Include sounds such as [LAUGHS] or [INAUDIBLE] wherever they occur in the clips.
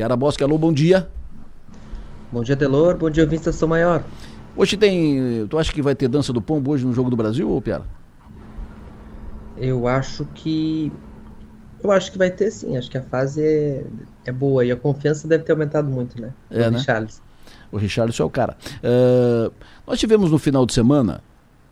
Piara Bosque, alô, bom dia. Bom dia, Delor. Bom dia, Vista São Maior. Hoje tem. Tu acha que vai ter dança do pombo hoje no Jogo do Brasil, ou Piara? Eu acho que. Eu acho que vai ter sim. Acho que a fase é, é boa e a confiança deve ter aumentado muito, né? É, o né? Richarlison. O Richarlison é o cara. Uh, nós tivemos no final de semana,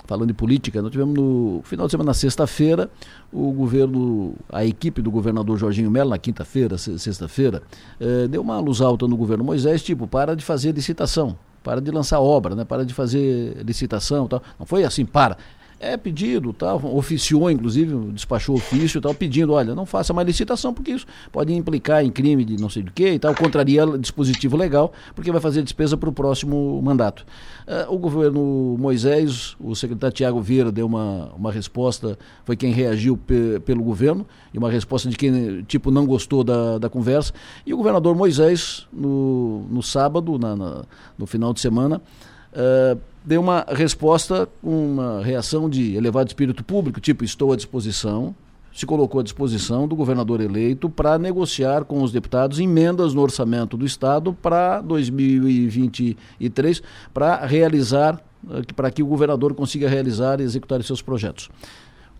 falando de política, nós tivemos no final de semana, na sexta-feira, o governo, a equipe do governador Jorginho Melo, na quinta-feira, sexta-feira, uh, deu uma luz alta no governo Moisés, tipo, para de fazer licitação, para de lançar obra, né? para de fazer licitação tal. Não foi assim, para. É pedido, tal, oficiou, inclusive, despachou ofício tal, pedindo, olha, não faça mais licitação, porque isso pode implicar em crime de não sei do que e tal, contraria dispositivo legal, porque vai fazer despesa para o próximo mandato. Uh, o governo Moisés, o secretário Tiago Vieira deu uma, uma resposta, foi quem reagiu pe pelo governo, e uma resposta de quem, tipo, não gostou da, da conversa. E o governador Moisés, no, no sábado, na, na no final de semana, uh, deu uma resposta, uma reação de elevado espírito público, tipo, estou à disposição, se colocou à disposição do governador eleito para negociar com os deputados emendas no orçamento do Estado para 2023, para realizar, eh, para que o governador consiga realizar e executar seus projetos.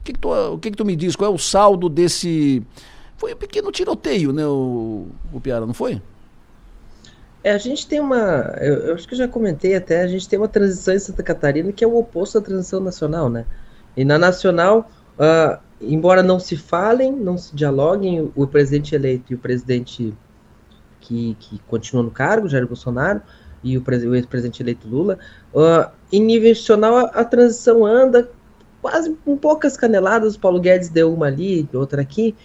O que, que, tu, o que, que tu me diz? Qual é o saldo desse. Foi um pequeno tiroteio, né, o, o Piara, não foi? É, a gente tem uma. Eu, eu, acho que eu já comentei até, a gente tem uma transição em Santa Catarina que é o oposto da transição nacional, né? E na nacional, uh, embora não se falem, não se dialoguem, o, o presidente eleito e o presidente que, que continua no cargo, Jair Bolsonaro, e o, o ex-presidente eleito Lula, uh, em nível nacional a, a, transição anda quase com poucas caneladas, o Paulo Guedes deu uma ali, outra aqui,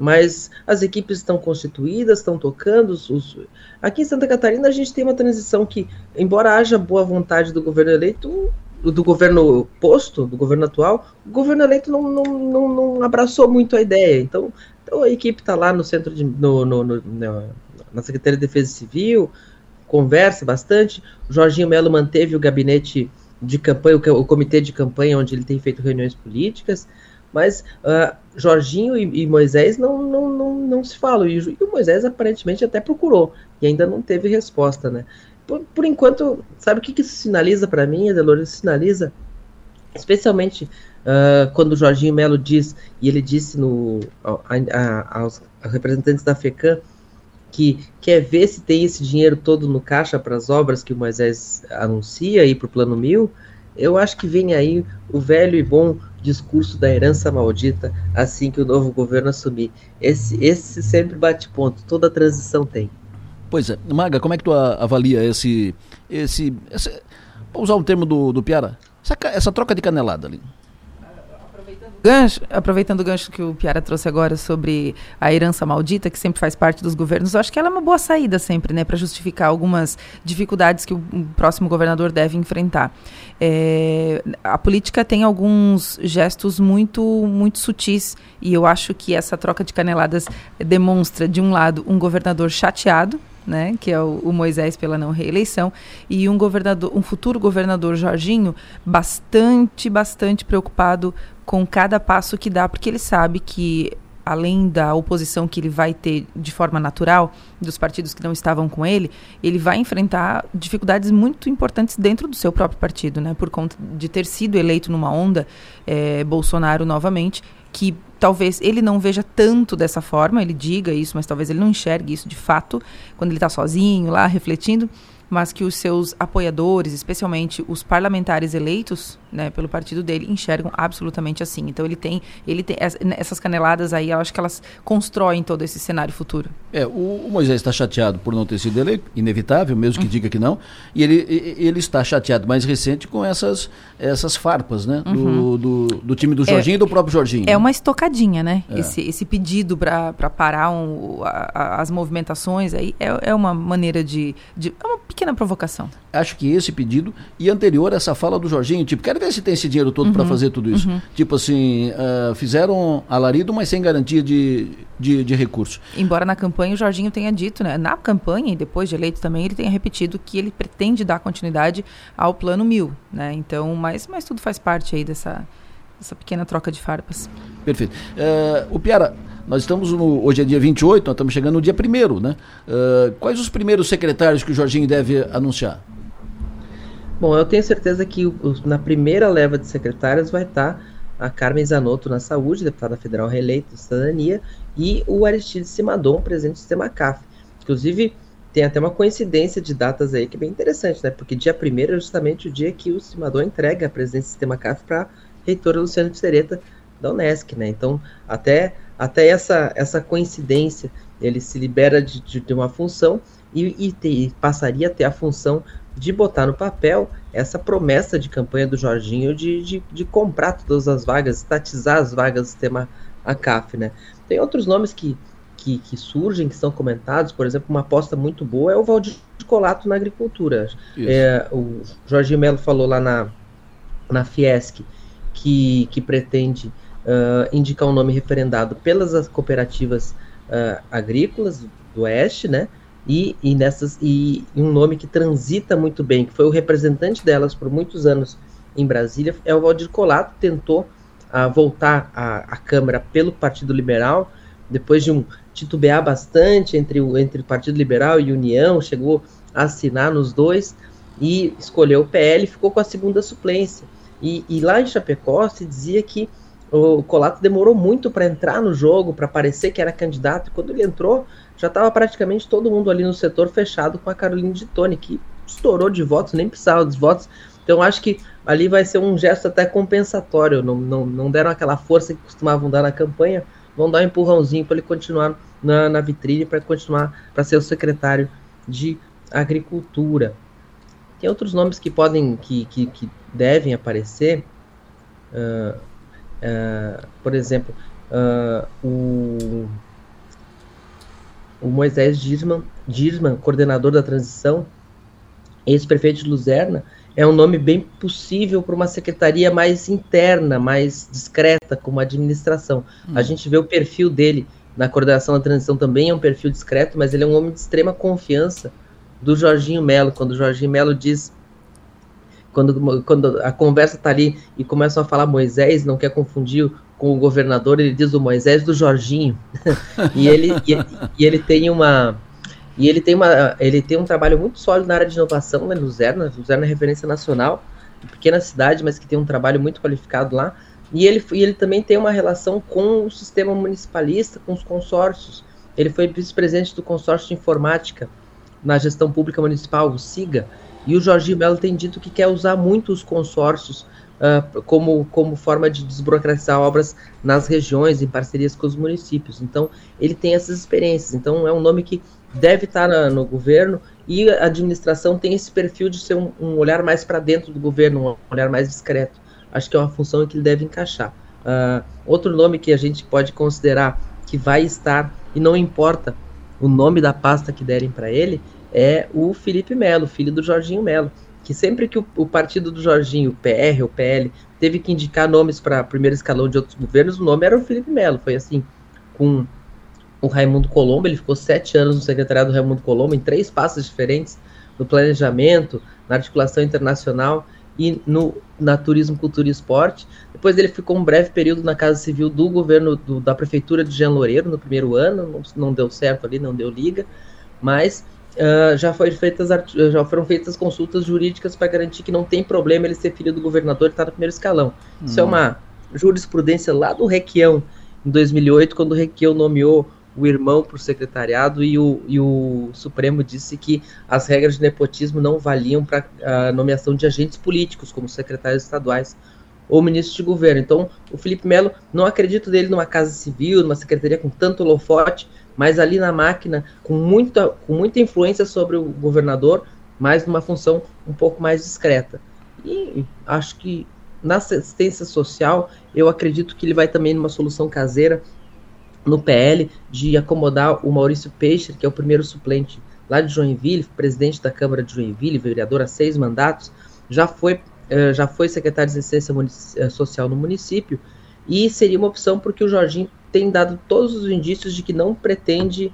mas as equipes estão constituídas, estão tocando. Os. Aqui em Santa Catarina a gente tem uma transição que, embora haja boa vontade do governo eleito, do governo posto, do governo atual, o governo eleito não, não, não, não abraçou muito a ideia. Então, então a equipe está lá no centro de. No, no, no, na Secretaria de Defesa Civil, conversa bastante. O Jorginho Melo manteve o gabinete de campanha, o comitê de campanha, onde ele tem feito reuniões políticas. Mas uh, Jorginho e, e, Moisés não, não, não, não se falam. E, e, o Moisés aparentemente até procurou e ainda não teve resposta, né? Por, por enquanto, sabe o que, que isso sinaliza para mim, Adelor? Isso sinaliza, especialmente uh, quando o Jorginho Melo diz, e ele disse no, a, a, aos representantes da FECAM, que quer ver se tem esse dinheiro todo no caixa para as obras que o Moisés anuncia aí para o Plano Mil. Eu acho que vem aí o velho e bom discurso da herança maldita assim que o novo governo assumir. Esse, esse sempre bate ponto, toda transição tem. Pois é. Maga, como é que tu avalia esse. esse, esse vou usar o termo do, do Piara, essa, essa troca de canelada ali? Gancho, aproveitando o gancho que o Piara trouxe agora sobre a herança maldita, que sempre faz parte dos governos, eu acho que ela é uma boa saída sempre, né, para justificar algumas dificuldades que o próximo governador deve enfrentar. É, a política tem alguns gestos muito, muito sutis e eu acho que essa troca de caneladas demonstra, de um lado, um governador chateado né, que é o, o, Moisés pela não reeleição, e um governador, um futuro governador Jorginho bastante, bastante preocupado com cada passo que dá, porque ele sabe que além da oposição que ele vai ter de forma natural dos partidos que não estavam com ele, ele vai enfrentar dificuldades muito importantes dentro do seu próprio partido, né? Por conta de ter sido eleito numa onda é, Bolsonaro novamente, que talvez ele não veja tanto dessa forma, ele diga isso, mas talvez ele não enxergue isso de fato quando ele está sozinho lá refletindo mas que os seus apoiadores, especialmente os parlamentares eleitos né, pelo partido dele, enxergam absolutamente assim. Então ele tem, ele tem essas caneladas aí, eu acho que elas constroem todo esse cenário futuro. É, o, Moisés está chateado por não ter sido eleito, inevitável, mesmo que uhum. diga que não, e ele, ele está chateado mais recente com essas, essas farpas, né, uhum. do, do, do, time do Jorginho é, e do próprio Jorginho. É uma estocadinha, né, é. esse, esse pedido para parar um, a, a, as movimentações aí é, é uma maneira de, de é uma pequena provocação. Acho que esse pedido e anterior essa fala do Jorginho, tipo, quero ver se tem esse dinheiro todo uhum, para fazer tudo isso. Uhum. Tipo assim, uh, fizeram alarido, mas sem garantia de, de, de recurso. Embora na campanha o Jorginho tenha dito, né, na campanha e depois de eleito também, ele tenha repetido que ele pretende dar continuidade ao plano mil, né? Então, mas, mas tudo faz parte aí dessa, dessa pequena troca de farpas. Perfeito. Uh, o Piara, nós estamos no, hoje é dia 28, nós estamos chegando no dia 1 né? Uh, quais os primeiros secretários que o Jorginho deve anunciar? Bom, eu tenho certeza que na primeira leva de secretários vai estar a Carmen Zanotto na saúde, deputada federal reeleita de cidadania, e o Aristide Simadon, presidente do sistema CAF. Inclusive, tem até uma coincidência de datas aí que é bem interessante, né? Porque dia 1 é justamente o dia que o Simadon entrega a presidência do sistema CAF para a reitora Luciana de Sereta da Unesc, né? Então, até, até essa, essa coincidência, ele se libera de, de, de uma função e, e, te, e passaria a ter a função de botar no papel essa promessa de campanha do Jorginho de, de, de comprar todas as vagas, estatizar as vagas do sistema ACAF, né? Tem outros nomes que, que, que, surgem, que são comentados, por exemplo, uma aposta muito boa é o Valdir Colato na agricultura. É, o Jorginho Melo falou lá na, na Fiesc que, que pretende uh, indicar um nome referendado pelas cooperativas uh, agrícolas do Oeste, né? e, e, nessas, e, um nome que transita muito bem, que foi o representante delas por muitos anos em Brasília, é o Valdir Colato, tentou uh, voltar à, Câmara pelo Partido Liberal, depois de um titubear bastante entre o, entre o Partido Liberal e União, chegou a assinar nos dois e escolheu o PL e ficou com a segunda suplência. E, e lá em Chapecó se dizia que o Colato demorou muito para entrar no jogo, para parecer que era candidato, e quando ele entrou, já estava praticamente todo mundo ali no setor fechado com a Carolina de Tone, que estourou de votos, nem precisava dos votos. Então acho que ali vai ser um gesto até compensatório. Não, não, não deram aquela força que costumavam dar na campanha, vão dar um empurrãozinho para ele continuar na, na vitrine, para continuar para ser o secretário de Agricultura. Tem outros nomes que podem, que, que, que devem aparecer. Uh, uh, por exemplo, uh, o o Moisés Dirsman, coordenador da transição, ex-prefeito de Luzerna, é um nome bem possível para uma secretaria mais interna, mais discreta, como administração. Hum. A gente vê o perfil dele na coordenação da transição também é um perfil discreto, mas ele é um homem de extrema confiança do Jorginho Melo. Quando o Jorginho Melo diz quando, quando a conversa está ali e começam a falar Moisés, não quer confundir com o governador, ele diz o Moisés do Jorginho. [LAUGHS] e, ele, e, e, ele tem uma. E ele tem, uma, ele tem um trabalho muito sólido na área de inovação, né, Luzerna. Luzerna é referência nacional, pequena cidade, mas que tem um trabalho muito qualificado lá. E ele, e ele também tem uma relação com o sistema municipalista, com os consórcios. Ele foi vice-presidente do consórcio de informática na gestão pública municipal, o SIGA, e o Jorginho Melo tem dito que quer usar muito os consórcios uh, como, como forma de desburocratizar obras nas regiões, em parcerias com os municípios. Então, ele tem essas experiências. Então, é um nome que deve estar na, no governo e a administração tem esse perfil de ser um, um olhar mais para dentro do governo, um olhar mais discreto. Acho que é uma função que ele deve encaixar. Uh, outro nome que a gente pode considerar que vai estar, e não importa o nome da pasta que derem para ele, é o Felipe Melo, filho do Jorginho Melo, que sempre que o, o partido do Jorginho, o PR ou PL, teve que indicar nomes para primeiro escalão de outros governos, o nome era o Felipe Melo. Foi assim com o Raimundo Colombo, ele ficou sete anos no secretariado do Raimundo Colombo, em três passos diferentes, no planejamento, na articulação internacional e no na turismo, cultura e esporte. Depois ele ficou um breve período na Casa Civil do governo do, da prefeitura de Jean Loureiro no primeiro ano, não, não deu certo ali, não deu liga, mas Uh, já, foi feitas, já foram feitas consultas jurídicas para garantir que não tem problema ele ser filho do governador e estar tá no primeiro escalão. Hum. Isso é uma jurisprudência lá do Requião, em 2008, quando o Requião nomeou o irmão para o secretariado e o, e o Supremo disse que as regras de nepotismo não valiam para a nomeação de agentes políticos, como secretários estaduais ou ministros de governo. Então, o Felipe Melo, não acredito dele numa casa civil, numa secretaria com tanto holofote, mas ali na máquina, com muita, com muita influência sobre o governador, mas numa função um pouco mais discreta. E acho que na assistência social, eu acredito que ele vai também numa solução caseira no PL de acomodar o Maurício Peixe, que é o primeiro suplente lá de Joinville, presidente da Câmara de Joinville, vereador há seis mandatos, já foi, eh, já foi secretário de assistência eh, social no município, e seria uma opção porque o Jorginho tem dado todos os indícios de que não pretende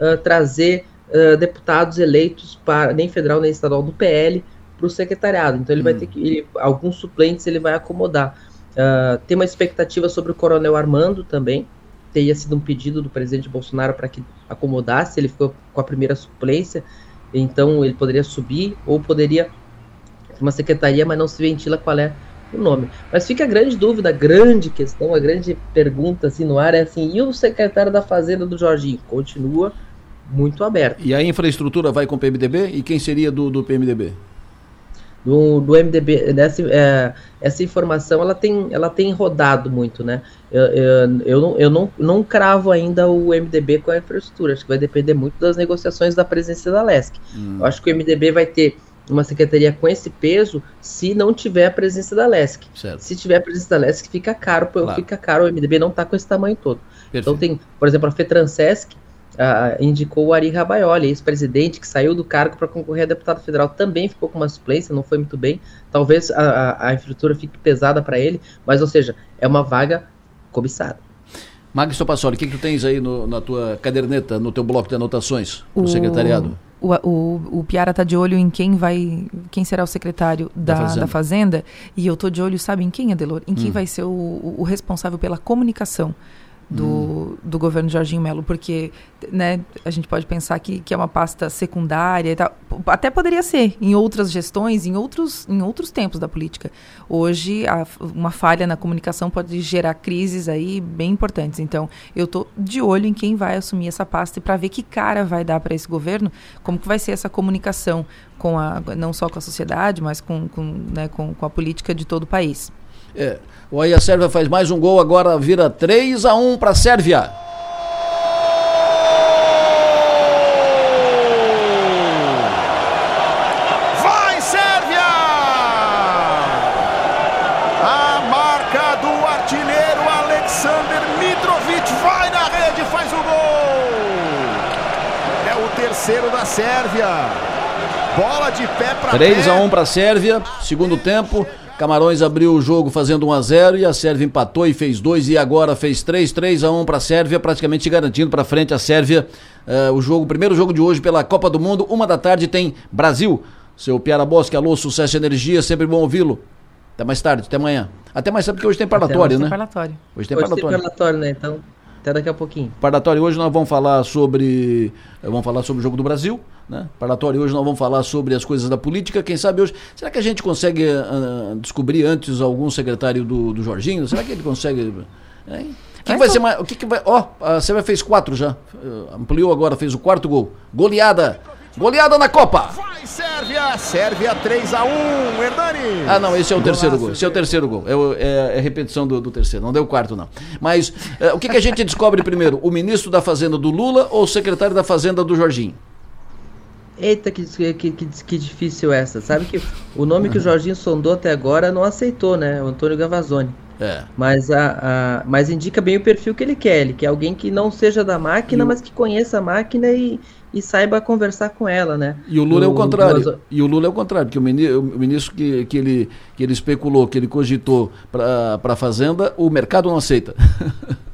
uh, trazer uh, deputados eleitos para nem federal nem estadual do PL para o secretariado. Então ele hum. vai ter que ele, alguns suplentes ele vai acomodar. Uh, tem uma expectativa sobre o Coronel Armando também, teria sido um pedido do presidente Bolsonaro para que acomodasse, ele ficou com a primeira suplência, então ele poderia subir ou poderia uma secretaria, mas não se ventila qual é o nome. Mas fica a grande dúvida, a grande questão, a grande pergunta assim no ar é assim, e o secretário da Fazenda do Jorginho? Continua muito aberto. E a infraestrutura vai com o PMDB? E quem seria do, do PMDB? Do, do MDB, nessa, é, essa informação ela tem, ela tem rodado muito, né? Eu, eu, eu, não, eu não, não cravo ainda o MDB com a infraestrutura, acho que vai depender muito das negociações da presença da LESC. Hum. Eu acho que o MDB vai ter uma secretaria com esse peso se não tiver a presença da LESC. Certo. Se tiver a presença da LESC, fica caro, claro. fica caro, o MDB não está com esse tamanho todo. Perfeito. Então tem, por exemplo, a FETRANSESC uh, indicou o Ari Rabaioli, ex-presidente, que saiu do cargo para concorrer a deputado federal, também ficou com uma suplência, não foi muito bem. Talvez a, a, a infraestrutura fique pesada para ele, mas, ou seja, é uma vaga cobiçada. Magno Passoli, o que, que tu tens aí no, na tua caderneta, no teu bloco de anotações, no o... secretariado? O, o, o Piara está de olho em quem vai, quem será o secretário da, da, Fazenda. da Fazenda. e eu estou de olho, sabe, em quem, Adelor? Em quem hum. vai ser o, o responsável pela comunicação do, hum. do governo Jorginho Melo, porque né, a gente pode pensar que, que é uma pasta secundária e tal. Até poderia ser em outras gestões, em outros, em outros tempos da política. Hoje, a, uma falha na comunicação pode gerar crises aí bem importantes. Então, eu estou de olho em quem vai assumir essa pasta e para ver que cara vai dar para esse governo, como que vai ser essa comunicação com a, não só com a sociedade, mas com, com, né, com, com a política de todo o país. É. O aí a Sérvia faz mais um gol, agora vira 3 a 1 para a Sérvia. Vai Sérvia! A marca do artilheiro Alexander Mitrovic vai na rede, faz o gol. É o terceiro da Sérvia. Bola de pé para 3 a 1 para a Sérvia, segundo tempo. Camarões abriu o jogo fazendo 1 a 0 e a Sérvia empatou e fez 2 e agora fez 3, 3 a 1 para a Sérvia, praticamente garantindo para frente a Sérvia uh, o jogo, o primeiro jogo de hoje pela Copa do Mundo. Uma da tarde tem Brasil. Seu Piara Bosque, alô, sucesso e energia, sempre bom ouvi-lo. Até mais tarde, até amanhã. Até mais tarde, porque hoje tem parlatório, né? Tem parlatório. Hoje tem hoje parlatório. Tem parlatório, né? Então, até daqui a pouquinho. Parlatório hoje nós vamos falar sobre. Vamos falar sobre o jogo do Brasil. Né? Parlatório hoje nós vamos falar sobre as coisas da política. Quem sabe hoje. Será que a gente consegue uh, descobrir antes algum secretário do, do Jorginho? Será que ele consegue. Hein? O que, que vai ser mais. O que, que vai. Ó, oh, a Sérvia fez quatro já. Ampliou agora, fez o quarto gol. Goleada! Goleada na Copa! Vai, Sérvia! Sérvia 3 a 1 Hernani! Ah, não, esse é o terceiro gol. Esse é o terceiro gol. É, é, é repetição do, do, terceiro, não deu o quarto, não. Mas uh, o que, que a gente descobre primeiro? O ministro da Fazenda do Lula ou o secretário da Fazenda do Jorginho? Eita, que, que, que, que difícil essa. Sabe que o nome que o Jorginho sondou até agora não aceitou, né? O Antônio Gavazzoni. É. Mas, a, a, mas indica bem o perfil que ele quer. Ele quer alguém que não seja da máquina, mas que conheça a máquina e, e saiba conversar com ela, né? E o Lula o, é o contrário. O... E o Lula é o contrário, porque o ministro, o ministro que, que, ele, que ele especulou, que ele cogitou para a Fazenda, o mercado não aceita. [LAUGHS]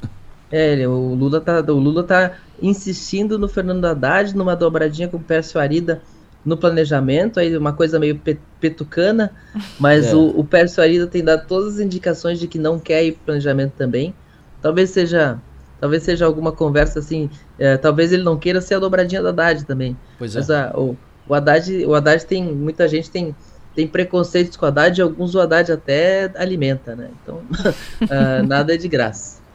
É, o Lula tá, o Lula tá insistindo no Fernando Haddad, numa dobradinha com o Pércio Arida no planejamento, aí uma coisa meio petucana, [LAUGHS] mas é. o, o Pércio Arida tem dado todas as indicações de que não quer ir pro planejamento também. Talvez seja talvez seja alguma conversa assim, é, talvez ele não queira ser a dobradinha do Haddad também. Pois é. Mas a, o, o, Haddad, o Haddad tem, muita gente tem, tem preconceitos com o Haddad e alguns o Haddad até alimenta, né? Então, uh, [LAUGHS] nada é de graça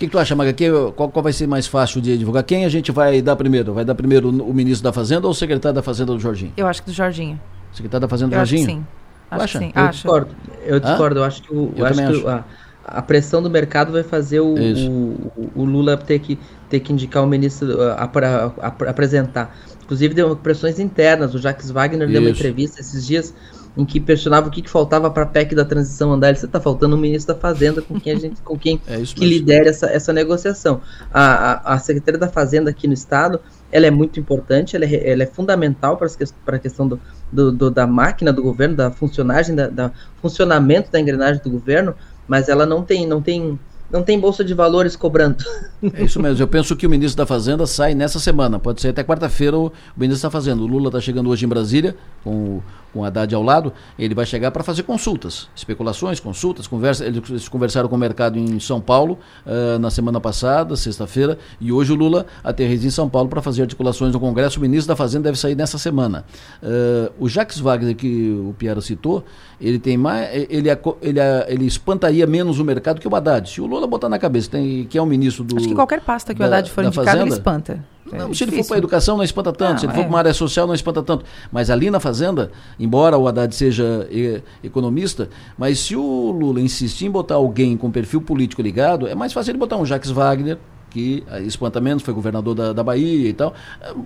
que, que tu acha, Maga? Qual, qual vai ser mais fácil de divulgar? Quem a gente vai dar primeiro? Vai dar primeiro o ministro da Fazenda ou o secretário da Fazenda do Jorginho? Eu acho que do Jorginho. Secretário da Fazenda do Jorginho? sim. Acho acha? sim. Eu acho. discordo. Eu discordo. Eu acho que, o, eu acho que a, a, pressão do mercado vai fazer o, o, o, Lula ter que, ter que indicar o ministro para apresentar. Inclusive, deu pressões internas. O Jacques Wagner Isso. deu uma entrevista esses dias em que questionava o que, que faltava para a PEC da transição andar. Você está faltando um ministro da Fazenda com quem a gente, com quem [LAUGHS] é que lidera essa, essa negociação. A, a, a, Secretaria da Fazenda aqui no estado, ela é muito importante, ela é, ela é fundamental para a questão do, do, do, da máquina do governo, da funcionagem, da, da, funcionamento da engrenagem do governo, mas ela não tem, não tem não tem bolsa de valores cobrando. É isso mesmo. Eu penso que o ministro da Fazenda sai nessa semana. Pode ser até quarta-feira o ministro está fazendo. O Lula está chegando hoje em Brasília com com a Haddad ao lado, ele vai chegar para fazer consultas, especulações, consultas, conversa, eles conversaram com o mercado em São Paulo uh, na semana passada, sexta-feira, e hoje o Lula aterriza em São Paulo para fazer articulações no Congresso. O ministro da Fazenda deve sair nessa semana. Uh, o Jacques Wagner, que o Piara citou, ele tem mais. Ele, ele, ele espantaria menos o mercado que o Haddad. Se o Lula botar na cabeça tem, que é o ministro do. Acho que qualquer pasta que da, o Haddad for indicado, Fazenda, ele espanta. Não, é se ele for para a educação, não espanta tanto. Não, se ele é. for para uma área social, não espanta tanto. Mas ali na Fazenda, embora o Haddad seja e, economista, mas se o Lula insistir em botar alguém com perfil político ligado, é mais fácil ele botar um Jacques Wagner, que espanta menos, foi governador da, da Bahia e tal.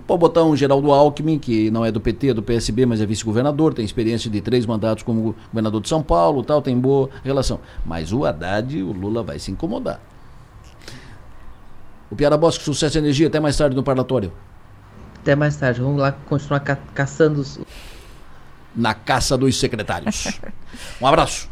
Pode botar um Geraldo Alckmin, que não é do PT, é do PSB, mas é vice-governador, tem experiência de três mandatos como governador de São Paulo tal, tem boa relação. Mas o Haddad, o Lula vai se incomodar. O Piara Bosque, sucesso e energia. Até mais tarde no parlatório. Até mais tarde. Vamos lá continuar ca caçando os... Na caça dos secretários. Um abraço.